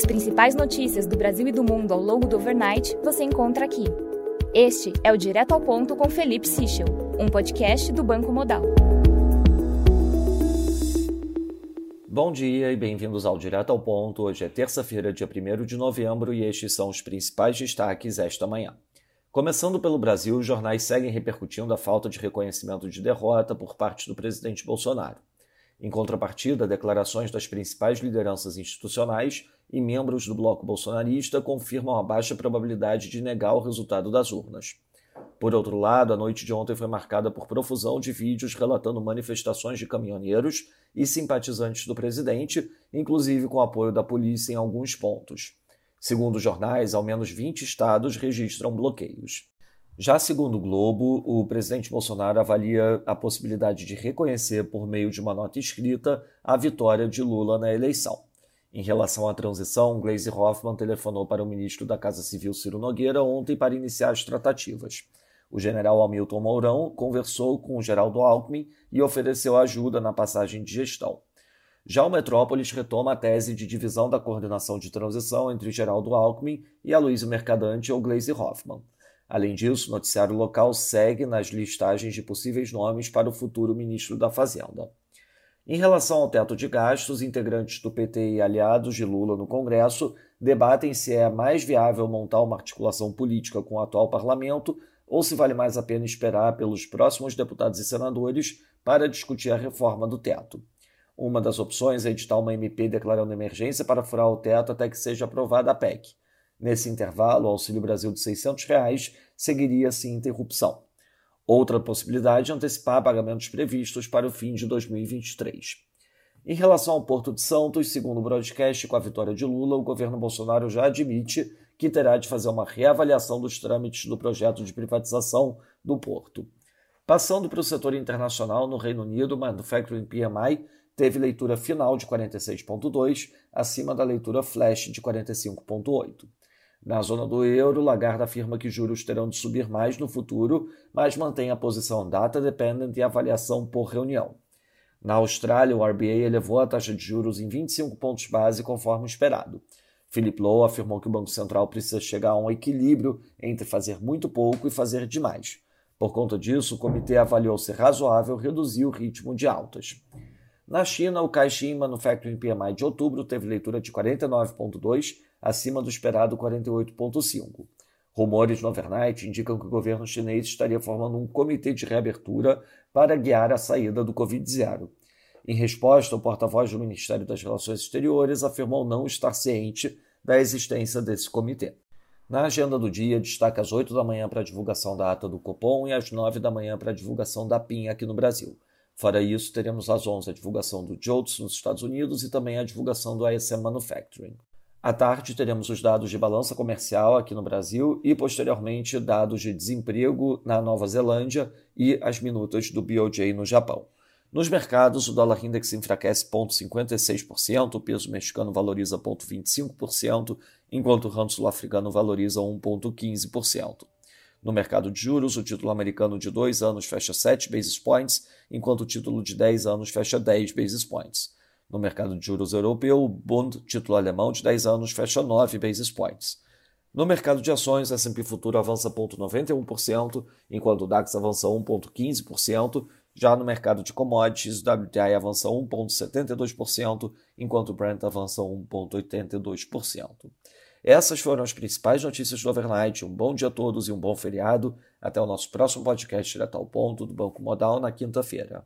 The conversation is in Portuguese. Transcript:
As principais notícias do Brasil e do mundo ao longo do overnight você encontra aqui. Este é o Direto ao Ponto com Felipe Sichel, um podcast do Banco Modal. Bom dia e bem-vindos ao Direto ao Ponto. Hoje é terça-feira, dia 1 de novembro, e estes são os principais destaques esta manhã. Começando pelo Brasil, os jornais seguem repercutindo a falta de reconhecimento de derrota por parte do presidente Bolsonaro. Em contrapartida, declarações das principais lideranças institucionais e membros do bloco bolsonarista confirmam a baixa probabilidade de negar o resultado das urnas. Por outro lado, a noite de ontem foi marcada por profusão de vídeos relatando manifestações de caminhoneiros e simpatizantes do presidente, inclusive com apoio da polícia em alguns pontos. Segundo jornais, ao menos 20 estados registram bloqueios. Já segundo o Globo, o presidente Bolsonaro avalia a possibilidade de reconhecer, por meio de uma nota escrita, a vitória de Lula na eleição. Em relação à transição, Gleisi Hoffmann telefonou para o ministro da Casa Civil Ciro Nogueira ontem para iniciar as tratativas. O general Hamilton Mourão conversou com o Geraldo Alckmin e ofereceu ajuda na passagem de gestão. Já o Metrópolis retoma a tese de divisão da coordenação de transição entre Geraldo Alckmin e Aloysio Mercadante ou Gleisi Hoffmann. Além disso, o noticiário local segue nas listagens de possíveis nomes para o futuro ministro da Fazenda. Em relação ao teto de gastos, integrantes do PT e aliados de Lula no Congresso debatem se é mais viável montar uma articulação política com o atual parlamento ou se vale mais a pena esperar pelos próximos deputados e senadores para discutir a reforma do teto. Uma das opções é editar uma MP declarando emergência para furar o teto até que seja aprovada a PEC. Nesse intervalo, o Auxílio Brasil de 600 reais seguiria sem interrupção. Outra possibilidade é antecipar pagamentos previstos para o fim de 2023. Em relação ao Porto de Santos, segundo o broadcast com a vitória de Lula, o governo Bolsonaro já admite que terá de fazer uma reavaliação dos trâmites do projeto de privatização do porto. Passando para o setor internacional, no Reino Unido, o Manufacturing PMI teve leitura final de 46,2, acima da leitura flash de 45,8. Na zona do euro, Lagarde afirma que juros terão de subir mais no futuro, mas mantém a posição data dependent e avaliação por reunião. Na Austrália, o RBA elevou a taxa de juros em 25 pontos base conforme esperado. Philip Lowe afirmou que o Banco Central precisa chegar a um equilíbrio entre fazer muito pouco e fazer demais. Por conta disso, o comitê avaliou ser razoável reduzir o ritmo de altas. Na China, o Caixin Manufacturing PMI de outubro teve leitura de 49,2, acima do esperado 48,5. Rumores no overnight indicam que o governo chinês estaria formando um comitê de reabertura para guiar a saída do Covid-0. Em resposta, o porta-voz do Ministério das Relações Exteriores afirmou não estar ciente da existência desse comitê. Na agenda do dia, destaca às 8 da manhã para a divulgação da ata do Copom e às 9 da manhã para a divulgação da PIN aqui no Brasil. Fora isso, teremos às 11 a divulgação do JOLTS nos Estados Unidos e também a divulgação do ISM Manufacturing. À tarde, teremos os dados de balança comercial aqui no Brasil e, posteriormente, dados de desemprego na Nova Zelândia e as minutas do BOJ no Japão. Nos mercados, o dólar index enfraquece 0,56%, o peso mexicano valoriza 0,25%, enquanto o rand sul-africano valoriza 1,15%. No mercado de juros, o título americano de 2 anos fecha 7 basis points, enquanto o título de 10 anos fecha 10 basis points. No mercado de juros europeu, o Bund, título alemão de 10 anos, fecha 9 basis points. No mercado de ações, S&P Futuro avança 0,91%, enquanto o DAX avança 1,15%. Já no mercado de commodities, o WTI avança 1,72%, enquanto o Brent avança 1,82%. Essas foram as principais notícias do Overnight. Um bom dia a todos e um bom feriado. Até o nosso próximo podcast direto ao ponto do Banco Modal na quinta-feira.